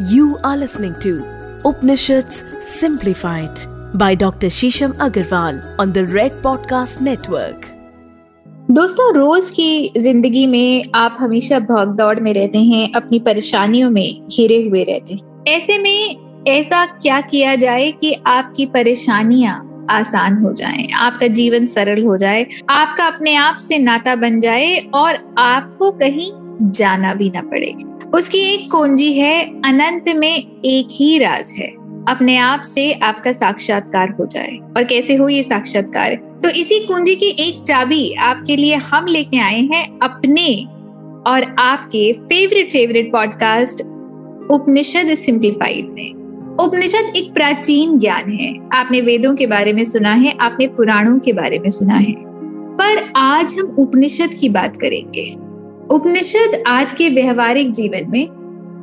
You are listening to Upanishads Simplified by Dr. Shisham Agarwal on the Red Podcast Network. दोस्तों, रोज की ज़िंदगी में आप हमेशा भाग दौड़ में रहते हैं, अपनी परेशानियों में घिरे हुए रहते हैं ऐसे में ऐसा क्या किया जाए कि आपकी परेशानियाँ आसान हो जाए, आपका जीवन सरल हो जाए, आपका अपने आप से नाता बन जाए और आपको कहीं जाना भी ना पड़े उसकी एक कुंजी है, अनंत में एक ही राज है। अपने आप से आपका साक्षात्कार हो जाए। और कैसे हो ये साक्षात्कार? तो इसी कुंजी की एक चाबी आपके लिए हम लेके आए हैं अपने और आपके favourite favourite podcast Upanishad simplified में। उपनिषद एक प्राचीन ज्ञान है। आपने वेदों के बारे में सुना है, आपने पुराणों के बारे में सुना है। पर आज हम उपनिषद की बात करेंगे। उपनिषद आज के व्यवहारिक जीवन में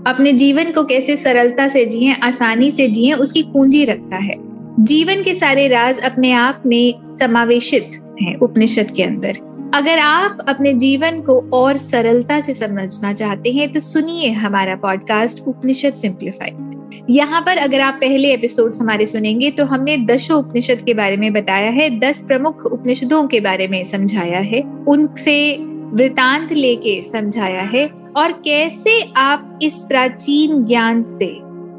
अपने जीवन को कैसे सरलता से जिए, आसानी से जिए, उसकी कुंजी रखता है। जीवन के सारे राज अपने आप में समावेशित हैं उपनिषद के अंदर। अगर आप अपने जीवन को और सरलता से समझना चाहते हैं तो सुनिए हमारा पॉडकास्ट उपनिषद सिंप्लीफाइड यहाँ पर अगर आप पहले एपिसोड हमारे सुनेंगे तो हमने दशो उपनिषद के बारे में बताया है, दस प्रमुख उपनिषदों के बारे में समझाया है। उनसे वृतांत लेके समझाया है, और कैसे आप इस प्राचीन ज्ञान से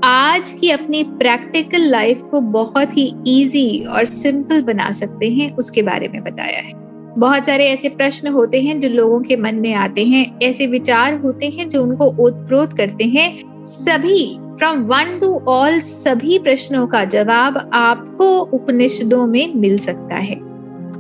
आज की अपनी प्रैक्टिकल लाइफ को बहुत ही इजी और सिंपल बना सकते हैं, उसके बारे में बताया है। बहुत सारे ऐसे प्रश्न होते हैं जो लोगों के मन में आते हैं, ऐसे विचार होते हैं जो उनको ओतप्रोत करते हैं। सभी फ्रॉम वन टू ऑल सभी प्रश्नों का जवाब आपको उपनिषदों में मिल सकता है।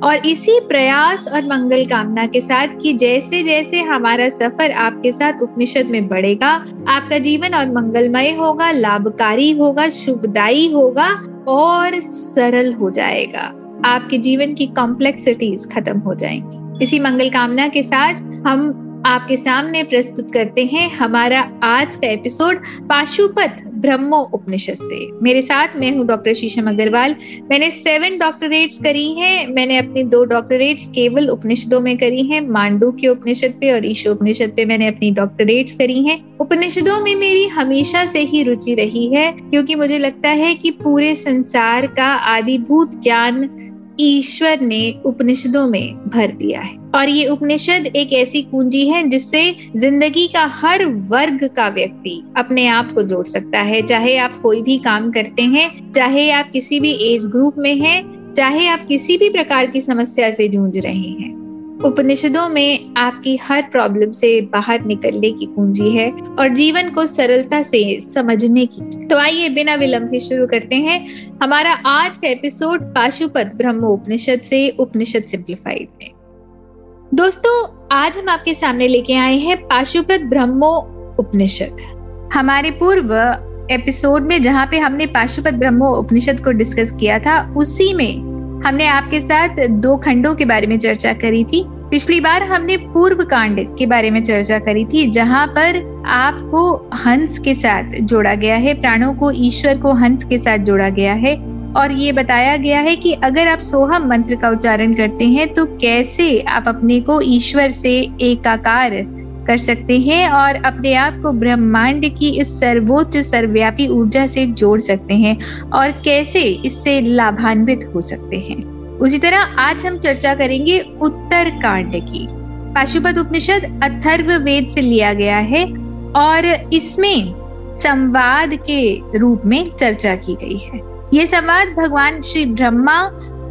और इसी प्रयास और मंगल कामना के साथ कि जैसे जैसे हमारा सफ़र आपके साथ उपनिषद में बढ़ेगा, आपका जीवन और मंगलमय होगा, लाभकारी होगा, शुभदायी होगा और सरल हो जाएगा। आपके जीवन की कॉम्प्लेक्सिटीज खत्म हो जाएँगी। इसी मंगल कामना के साथ हम आपके सामने प्रस्तुत करते हैं हमारा आज का एपिसोड पाशुपत ब्रह्मो उपनिषद से। मेरे साथ मैं हूँ डॉक्टर शीशम अग्रवाल। मैंने सेवन डॉक्टरेट्स करी हैं। मैंने अपनी दो डॉक्टरेट्स केवल उपनिषदों में करी हैं। मांडू के उपनिषद पे और ईशो उपनिषद पे मैंने अपनी डॉक्टरेट्स करी हैं। उपनिषदों में मेरी हमेशा से ही रुचि रही है, क्योंकि मुझे लगता है कि पूरे संसार का आदिभूत ज्ञान ईश्वर ने उपनिषदों में भर दिया है। और ये उपनिषद एक ऐसी कुंजी है जिससे ज़िंदगी का हर वर्ग का व्यक्ति अपने आप को जोड़ सकता है। चाहे आप कोई भी काम करते हैं, चाहे आप किसी भी एज ग्रुप में हैं, चाहे आप किसी भी प्रकार की समस्या से जूझ रहे हैं। उपनिषदों में आपकी हर प्रॉब्लम से बाहर निकलने की कुंजी है और जीवन को सरलता से समझने की। तो आइए बिना विलंब के शुरू करते हैं। हमारा आज का एपिसोड पाशुपत ब्रह्म उपनिषद से उपनिषद सिंप्लीफाइड में। दोस्तों, आज हम आपके सामने लेके आए हैं पाशुपत ब्रह्मो उपनिषद हमारे पूर्व एपिसोड में जहाँ पे हमने पाशुपत ब्रह्मो उपनिषद को डिस्कस किया था, उसी में हमने आपके साथ दो खंडों के बारे में चर्चा करी थी। पिछली बार हमने पूर्व कांड के बारे में चर्चा करी थी, जहाँ पर आपको हंस के साथ जोड़ा गया है, प्राणों को, ईश्वर को हंस के साथ जोड़ा गया है, और ये बताया गया है कि अगर आप सोहम मंत्र का उच्चारण करते हैं तो कैसे आप अपने को ईश्वर से एकाकार कर सकते हैं और अपने आप को ब्रह्मांड की इस सर्वोच्च सर्वव्यापी ऊर्जा से जोड़ सकते हैं, और कैसे इससे लाभान्वित हो सकते हैं? उसी तरह आज हम चर्चा करेंगे उत्तर कांड की। पाशुपत उपनिषद अथर्व वेद से लिया गया है और इसमें संवाद के रूप में चर्चा की गई है। ये संवाद भगवान श्री ब्रह्मा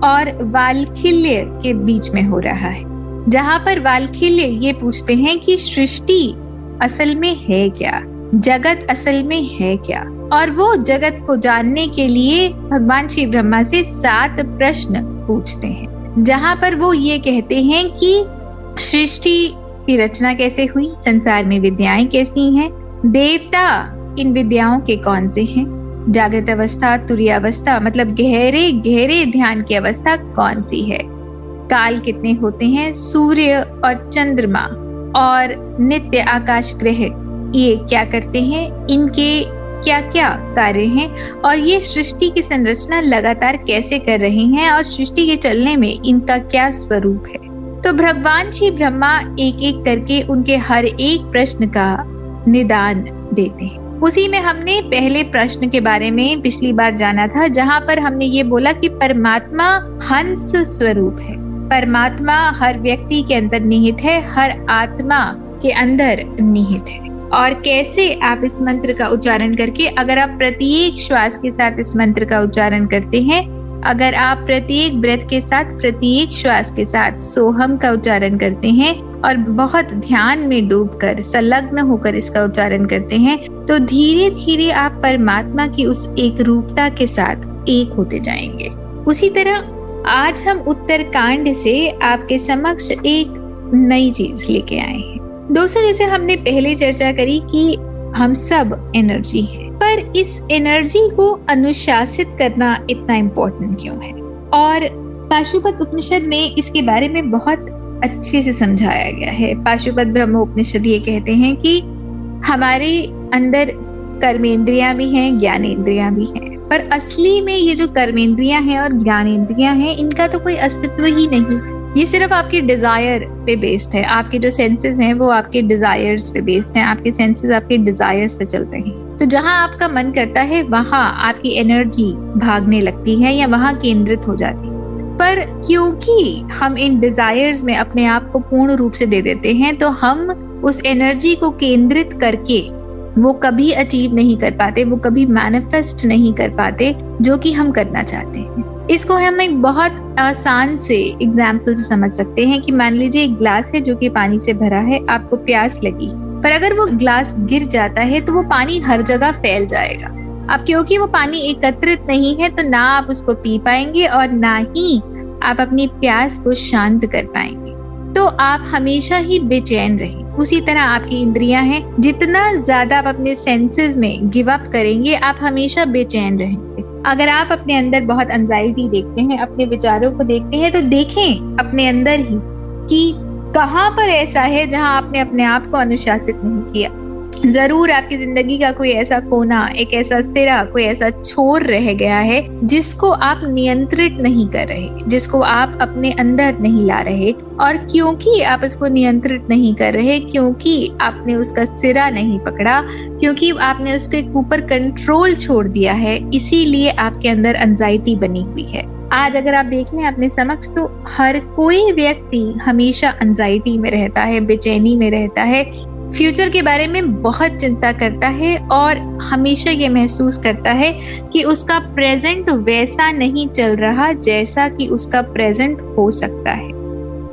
और वालखिल्य के बीच में हो रहा है, जहाँ पर वालखिल्य ये पूछते हैं कि सृष्टि असल में है क्या? जगत असल में है क्या? और वो जगत को जानने के लिए भगवान श्री ब्रह्मा से सात प्रश्न पूछते हैं। जहाँ पर वो ये कहते हैं कि सृष्टि की रचना कैसे हुई? संसार में विद्याएँ कैसी हैं? देवता इन विद्याओं के कौन से हैं? जागृत अवस्था तुरी अवस्था मतलब गहरे गहरे ध्यान की अवस्था कौन सी है? काल कितने होते हैं? सूर्य और चंद्रमा और नित्य आकाश ग्रह, ये क्या करते हैं? इनके क्या क्या कार्य हैं और ये सृष्टि की संरचना लगातार कैसे कर रहे हैं और सृष्टि के चलने में इनका क्या स्वरूप है? तो भगवान श्री ब्रह्मा एक एक करके उनके हर एक प्रश्न का निदान देते हैं। उसी में हमने पहले प्रश्न के बारे में पिछली बार जाना था, जहाँ पर हमने ये बोला कि परमात्मा हंस स्वरूप है। परमात्मा हर व्यक्ति के अंदर निहित है, हर आत्मा के अंदर निहित है। और कैसे आप इस मंत्र का उच्चारण करके, अगर आप प्रत्येक श्वास के साथ इस मंत्र का उच्चारण करते हैं, अगर आप प्रत्येक ब्रेथ के साथ, प्रत्येक श्वास के साथ सोहम का उच्चारण करते हैं और बहुत ध्यान में डूबकर, संलग्न होकर इसका उच्चारण करते हैं तो धीरे धीरे आप परमात्मा की उस एक रूपता के साथ एक होते जाएँगे। उसी तरह आज हम उत्तरकांड से आपके समक्ष एक नई चीज़ लेके आए हैं। दोस्तों, जैसे हमने पहले चर्चा करी कि हम सब एनर्जी है, पर इस एनर्जी को अनुशासित करना इतना इम्पोर्टेंट क्यों है? और पाशुपत उपनिषद में इसके बारे में बहुत अच्छे से समझाया गया है। पाशुपत ब्रह्म उपनिषद ये कहते हैं कि हमारे अंदर कर्मेंद्रियाँ भी हैं ज्ञानेन्द्रियाँ भी हैं, पर असली में ये जो कर्मेंद्रियाँ हैं और ज्ञानेन्द्रियाँ हैं, इनका तो कोई अस्तित्व ही नहीं ये सिर्फ़ आपके डिज़ायर पे बेस्ड है। आपके जो सेंसेस हैं, वो आपके डिजायर्स पे बेस्ड हैं। आपके सेंसेस आपके डिजायर्स से चलते हैं। तो जहाँ आपका मन करता है, वहाँ आपकी एनर्जी भागने लगती है या वहाँ केंद्रित हो जाती है। पर क्योंकि हम इन डिजायर्स में अपने आप को पूर्ण रूप से दे देते हैं तो हम उस एनर्जी को केंद्रित करके वो कभी अचीव नहीं कर पाते, वो कभी मैनिफेस्ट नहीं कर पाते, जो कि हम करना चाहते हैं। इसको हम एक बहुत आसान से एग्ज़ाम्पल से समझ सकते हैं कि मान लीजिए एक ग्लास है जो कि पानी से भरा है, आपको प्यास लगी। पर अगर वो ग्लास गिर जाता है तो वो पानी हर जगह फैल जाएगा। अब क्योंकि वो पानी एकत्रित नहीं है तो ना आप उसको पी पाएँगे और ना ही आप अपनी प्यास को शांत कर पाएँगे। तो आप हमेशा ही बेचैन रहे। उसी तरह आपकी इंद्रियाँ हैं। जितना ज़्यादा आप अपने सेंसेस में गिव अप करेंगे, आप हमेशा बेचैन रहेंगे अगर आप अपने अंदर बहुत एंजाइटी देखते हैं, अपने विचारों को देखते हैं तो देखें अपने अंदर ही कि कहाँ पर ऐसा है जहाँ आपने अपने आप को अनुशासित नहीं किया। ज़रूर आपकी ज़िंदगी का कोई ऐसा कोना, एक ऐसा सिरा, कोई ऐसा छोर रह गया है, जिसको आप नियंत्रित नहीं कर रहे, जिसको आप अपने अंदर नहीं ला रहे। और क्योंकि आप उसको नियंत्रित नहीं कर रहे, क्योंकि आपने उसका सिरा नहीं पकड़ा, क्योंकि आपने उसके ऊपर कंट्रोल छोड़ दिया है, इसीलिए आपके अंदर एंजाइटी बनी हुई है। आज अगर आप देख लें अपने समक्ष तो हर कोई व्यक्ति हमेशा एंजाइटी में रहता है, बेचैनी में रहता है फ्यूचर के बारे में बहुत चिंता करता है और हमेशा ये महसूस करता है कि उसका प्रेजेंट वैसा नहीं चल रहा जैसा कि उसका प्रेजेंट हो सकता है।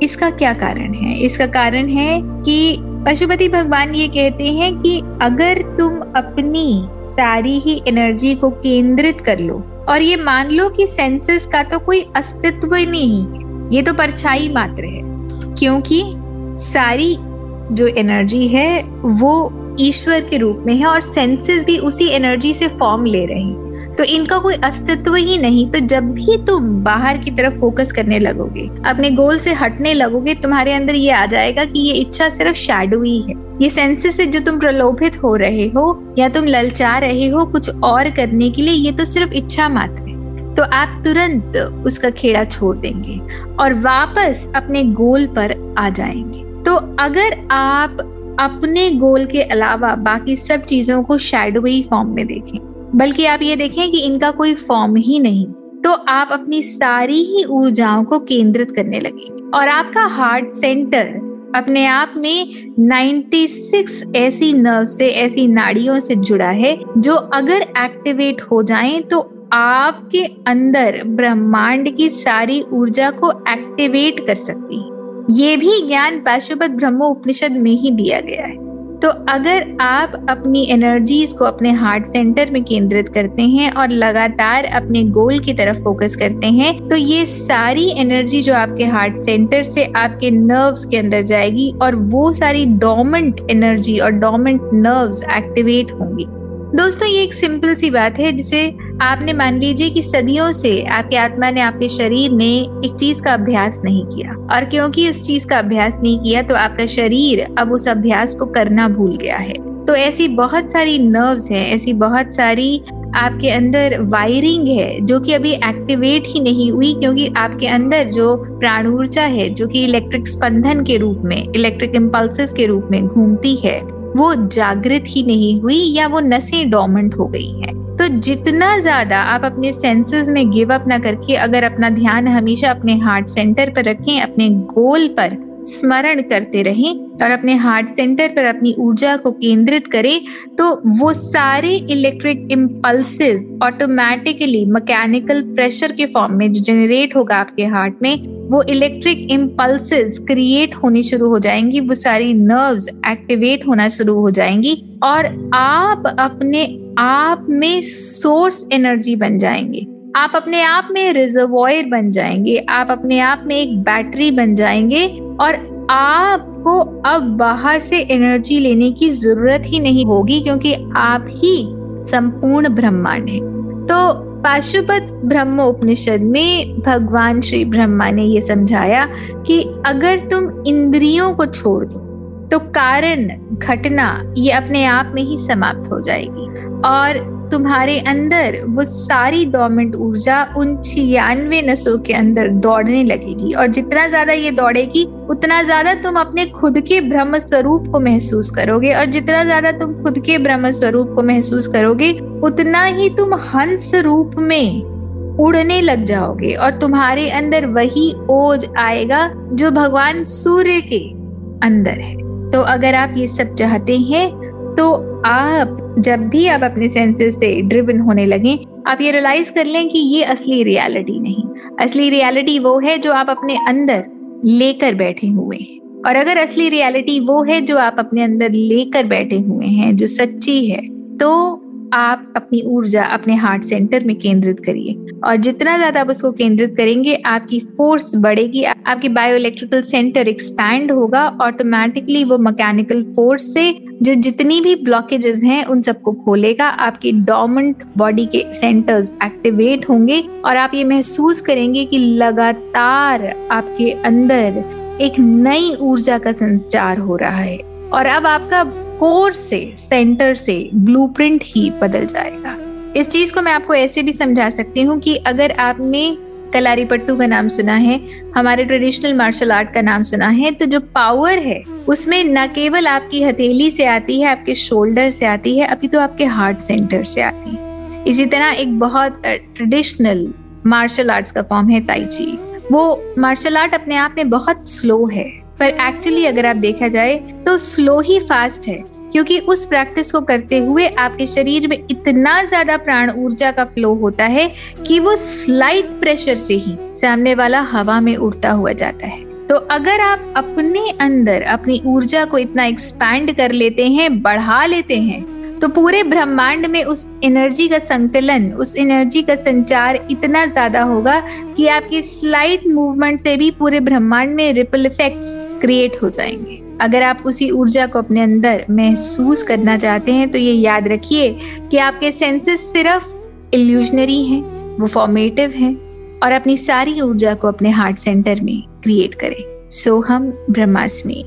इसका क्या कारण है? इसका कारण है कि पशुपति भगवान ये कहते हैं कि अगर तुम अपनी सारी ही एनर्जी को केंद्रित कर लो और ये मान लो कि सेंसेस का तो कोई अस्तित्व ही नहीं है ये तो परछाई मात्र है, क्योंकि सारी जो एनर्जी है, वो ईश्वर के रूप में है और सेंसेस भी उसी एनर्जी से फॉर्म ले रहे हैं। तो इनका कोई अस्तित्व ही नहीं तो जब भी तुम बाहर की तरफ़ फोकस करने लगोगे, अपने गोल से हटने लगोगे, तुम्हारे अंदर ये आ जाएगा कि ये इच्छा सिर्फ़ शैडो ही। है ये सेंसेस से जो तुम प्रलोभित हो रहे हो, या तुम ललचा रहे हो कुछ और करने के लिए, ये तो सिर्फ़ इच्छा मात्र है। तो आप तुरंत उसका खेड़ा छोड़ देंगे और वापस अपने गोल पर आ जाएँगे। तो अगर आप अपने गोल के अलावा बाकी सब चीज़ों को शैडोई फॉर्म में देखें, बल्कि आप ये देखें कि इनका कोई फॉर्म ही नहीं तो आप अपनी सारी ही ऊर्जाओं को केंद्रित करने लगे। और आपका हार्ट सेंटर अपने आप में 96 ऐसी नर्व से, ऐसी नाड़ियों से जुड़ा है, जो अगर एक्टिवेट हो जाएँ तो आपके अंदर ब्रह्मांड की सारी ऊर्जा को एक्टिवेट कर सकती है। ये भी ज्ञान पाशुपत ब्रह्मो उपनिषद में ही दिया गया है। तो अगर आप अपनी एनर्जीज को अपने हार्ट सेंटर में केंद्रित करते हैं और लगातार अपने गोल की तरफ़ फोकस करते हैं तो ये सारी एनर्जी जो आपके हार्ट सेंटर से आपके नर्व्स के अंदर जाएगी और वो सारी डोमेंट एनर्जी और डोमेंट नर्व्स एक्टिवेट होंगी। दोस्तों, ये एक सिंपल सी बात है जिसे आपने मान लीजिए कि सदियों से आपके आत्मा ने आपके शरीर ने एक चीज़ का अभ्यास नहीं किया। और क्योंकि उस चीज़ का अभ्यास नहीं किया तो आपका शरीर अब उस अभ्यास को करना भूल गया है। तो ऐसी बहुत सारी नर्व्स हैं, ऐसी बहुत सारी आपके अंदर वायरिंग है, जो कि अभी एक्टिवेट ही नहीं हुई, क्योंकि आपके अंदर जो प्राण ऊर्जा है, जो कि इलेक्ट्रिक स्पंदन के रूप में इलेक्ट्रिक इम्पल्सिस के रूप में घूमती है, वो जागृत ही नहीं हुई या वो नसें डोमेंट हो गई हैं। तो जितना ज़्यादा आप अपने सेंसेस में गिव अप ना करके, अगर अपना ध्यान हमेशा अपने हार्ट सेंटर पर रखें, अपने गोल पर स्मरण करते रहें और अपने हार्ट सेंटर पर अपनी ऊर्जा को केंद्रित करें तो वो सारे electric impulses automatically mechanical pressure के फॉर्म में जो जनरेट होगा आपके हार्ट में, वो इलेक्ट्रिक इम्पल्सेस क्रिएट होनी शुरू हो जाएँगी, वो सारी नर्व्स एक्टिवेट होना शुरू हो जाएँगी और आप अपने आप में सोर्स एनर्जी बन जाएँगे। आप अपने आप में रिजर्वॉयर बन जाएँगे, आप अपने आप में एक बैटरी बन जाएँगे और आपको अब बाहर से एनर्जी लेने की ज़रूरत ही नहीं होगी क्योंकि आप ही संपूर्ण ब्रह्मांड है। तो पाशुपत ब्रह्म उपनिषद में भगवान श्री ब्रह्मा ने ये समझाया कि अगर तुम इंद्रियों को छोड़ दो तो कारण, घटना ये अपने आप में ही समाप्त हो जाएगी। और तुम्हारे अंदर वो सारी डोमेंट ऊर्जा उन छियानवे नसों के अंदर दौड़ने लगेगी। और जितना ज़्यादा ये दौड़ेगी, उतना ज़्यादा तुम अपने खुद के ब्रह्म स्वरूप को महसूस करोगे। और जितना ज़्यादा तुम खुद के ब्रह्म स्वरूप को महसूस करोगे, उतना ही तुम हंस रूप में उड़ने लग जाओगे। और तुम्हारे अंदर वही ओज आएगा जो भगवान सूर्य के अंदर है। तो अगर आप ये सब चाहते हैं तो आप जब भी आप अपने सेंसेस से ड्रिवन होने लगे, आप ये रियलाइज़ कर लें कि ये असली रियलिटी नहीं। असली रियलिटी वो है जो आप अपने अंदर लेकर बैठे हुए हैं। और अगर असली रियलिटी वो है जो आप अपने अंदर लेकर बैठे हुए हैं, जो सच्ची है तो आप अपनी ऊर्जा अपने हार्ट सेंटर में केंद्रित करिए। और जितना ज़्यादा आप उसको केंद्रित करेंगे, आपकी फोर्स बढ़ेगी, आपकी बायो इलेक्ट्रिकल सेंटर एक्सपैंड होगा ऑटोमेटिकली वो मैकेनिकल फोर्स से जो जितनी भी ब्लॉकेजेस हैं, उन सबको खोलेगा। आपकी डोमेंट बॉडी के सेंटर्स एक्टिवेट होंगे और आप ये महसूस करेंगे कि लगातार आपके अंदर एक नई ऊर्जा का संचार हो रहा है। और अब आपका कोर से सेंटर से ब्लूप्रिंट ही बदल जाएगा। इस चीज़ को मैं आपको ऐसे भी समझा सकती हूँ कि अगर आपने कलारी पट्टू का नाम सुना है, हमारे ट्रेडिशनल मार्शल आर्ट का नाम सुना है तो जो पावर है, उसमें न केवल आपकी हथेली से आती है, आपके शोल्डर से आती है, अभी तो आपके हार्ट सेंटर से आती है। इसी तरह एक बहुत ट्रेडिशनल मार्शल आर्ट्स का फॉर्म है ताइची वो मार्शल आर्ट अपने आप में बहुत स्लो है, पर एक्चुअली अगर आप देखा जाए तो स्लो ही फास्ट है। क्योंकि उस प्रैक्टिस को करते हुए आपके शरीर में इतना ज़्यादा प्राण ऊर्जा का फ्लो होता है कि वो स्लाइट प्रेशर से ही सामने वाला हवा में उड़ता हुआ जाता है। तो अगर आप अपने अंदर अपनी ऊर्जा को इतना एक्सपैंड कर लेते हैं, बढ़ा लेते हैं तो पूरे ब्रह्मांड में उस एनर्जी का संकलन, उस एनर्जी का संचार इतना ज़्यादा होगा कि आपकी स्लाइट मूवमेंट से भी पूरे ब्रह्मांड में रिपल इफेक्ट्स क्रिएट हो जाएँगे। अगर आप उसी ऊर्जा को अपने अंदर महसूस करना चाहते हैं तो ये याद रखिए कि आपके सेंसेस सिर्फ़ इल्यूजनरी हैं, वो फॉर्मेटिव हैं, और अपनी सारी ऊर्जा को अपने हार्ट सेंटर में क्रिएट करें। सो हम ब्रह्मास्मि,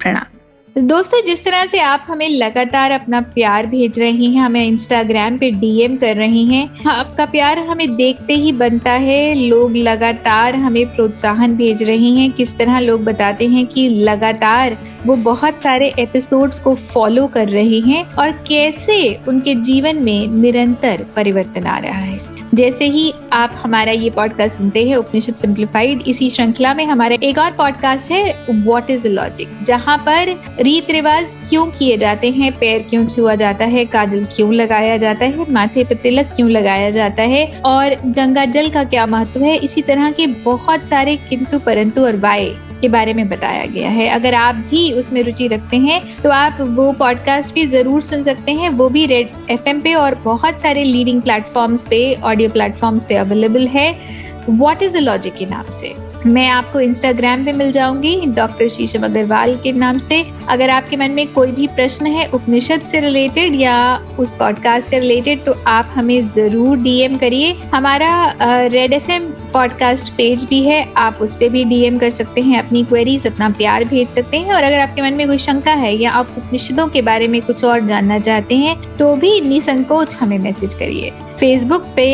प्रणाम। दोस्तों जिस तरह से आप हमें लगातार अपना प्यार भेज रही हैं हमें इंस्टाग्राम पे डीएम कर रही हैं हाँ, आपका प्यार हमें देखते ही बनता है। लोग लगातार हमें प्रोत्साहन भेज रहे हैं। किस तरह लोग बताते हैं कि लगातार वो बहुत सारे एपिसोड्स को फॉलो कर रहे हैं और कैसे उनके जीवन में निरंतर परिवर्तन आ रहा है। जैसे ही आप हमारा ये पॉडकास्ट सुनते हैं, उपनिषद सिंप्लीफाइड इसी श्रृंखला में हमारा एक और पॉडकास्ट है व्हाट इज़ लॉजिक जहाँ पर रीत रिवाज क्यों किए जाते हैं, पैर क्यों छुआ जाता है, काजल क्यों लगाया जाता है, माथे पर तिलक क्यों लगाया जाता है, और गंगा जल का क्या महत्व है, इसी तरह के बहुत सारे किंतु परंतु और वाय के बारे में बताया गया है। अगर आप भी उसमें रुचि रखते हैं तो आप वो पॉडकास्ट भी ज़रूर सुन सकते हैं। वो भी रेड एफएम पे और बहुत सारे लीडिंग प्लेटफॉर्म्स पे ऑडियो प्लेटफॉर्म्स पे अवेलेबल है। वॉट इज़ द लॉजिक के नाम से? मैं आपको इंस्टाग्राम पे मिल जाऊँगी डॉक्टर शीशम अग्रवाल के नाम से। अगर आपके मन में कोई भी प्रश्न है, उपनिषद से रिलेटेड या उस पॉडकास्ट से रिलेटेड तो आप हमें ज़रूर डीएम करिए। हमारा रेड एफएम पॉडकास्ट पेज भी है, आप उस पर भी डीएम कर सकते हैं, अपनी क्वेरीज अपना प्यार भेज सकते हैं। और अगर आपके मन में कोई शंका है या आप उपनिषदों के बारे में कुछ और जानना चाहते हैं तो भी निसंकोच हमें मैसेज करिए। फेसबुक पे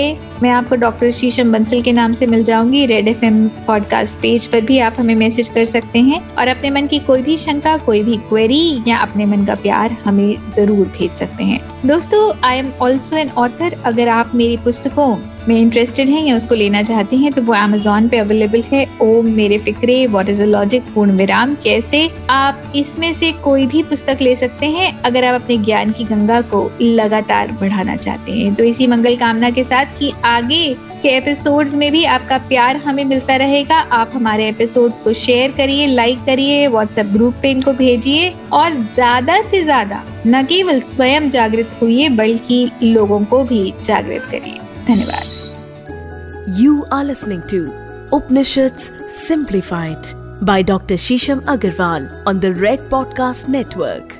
मैं आपको डॉक्टर शीशम बंसल के नाम से मिल जाऊँगी। रेड एफएम पॉडकास्ट पेज पर भी आप हमें मैसेज कर सकते हैं। और अपने मन की कोई भी शंका, कोई भी क्वेरी या अपने मन का प्यार हमें ज़रूर भेज सकते हैं। दोस्तों I am also an author अगर आप मेरी पुस्तकों में इंटरेस्टेड हैं या उसको लेना चाहते हैं तो वो अमेजोन पे अवेलेबल है। ओम मेरे फिक्रे वॉट इज़ अ लॉजिक पूर्ण विराम। कैसे आप इसमें से कोई भी पुस्तक ले सकते हैं, अगर आप अपने ज्ञान की गंगा को लगातार बढ़ाना चाहते हैं। तो इसी मंगल कामना के साथ कि आगे के एपिसोड्स में भी आपका प्यार हमें मिलता रहेगा। आप हमारे एपिसोड्स को शेयर करिए लाइक करिए व्हाट्सएप ग्रुप पे इनको भेजिए और ज़्यादा से ज़्यादा न केवल स्वयं जागृत हुई बल्कि लोगों को भी जागृत करिए। धन्यवाद। You are listening to Upanishads Simplified by Dr. Shisham Agarwal on the Red Podcast Network.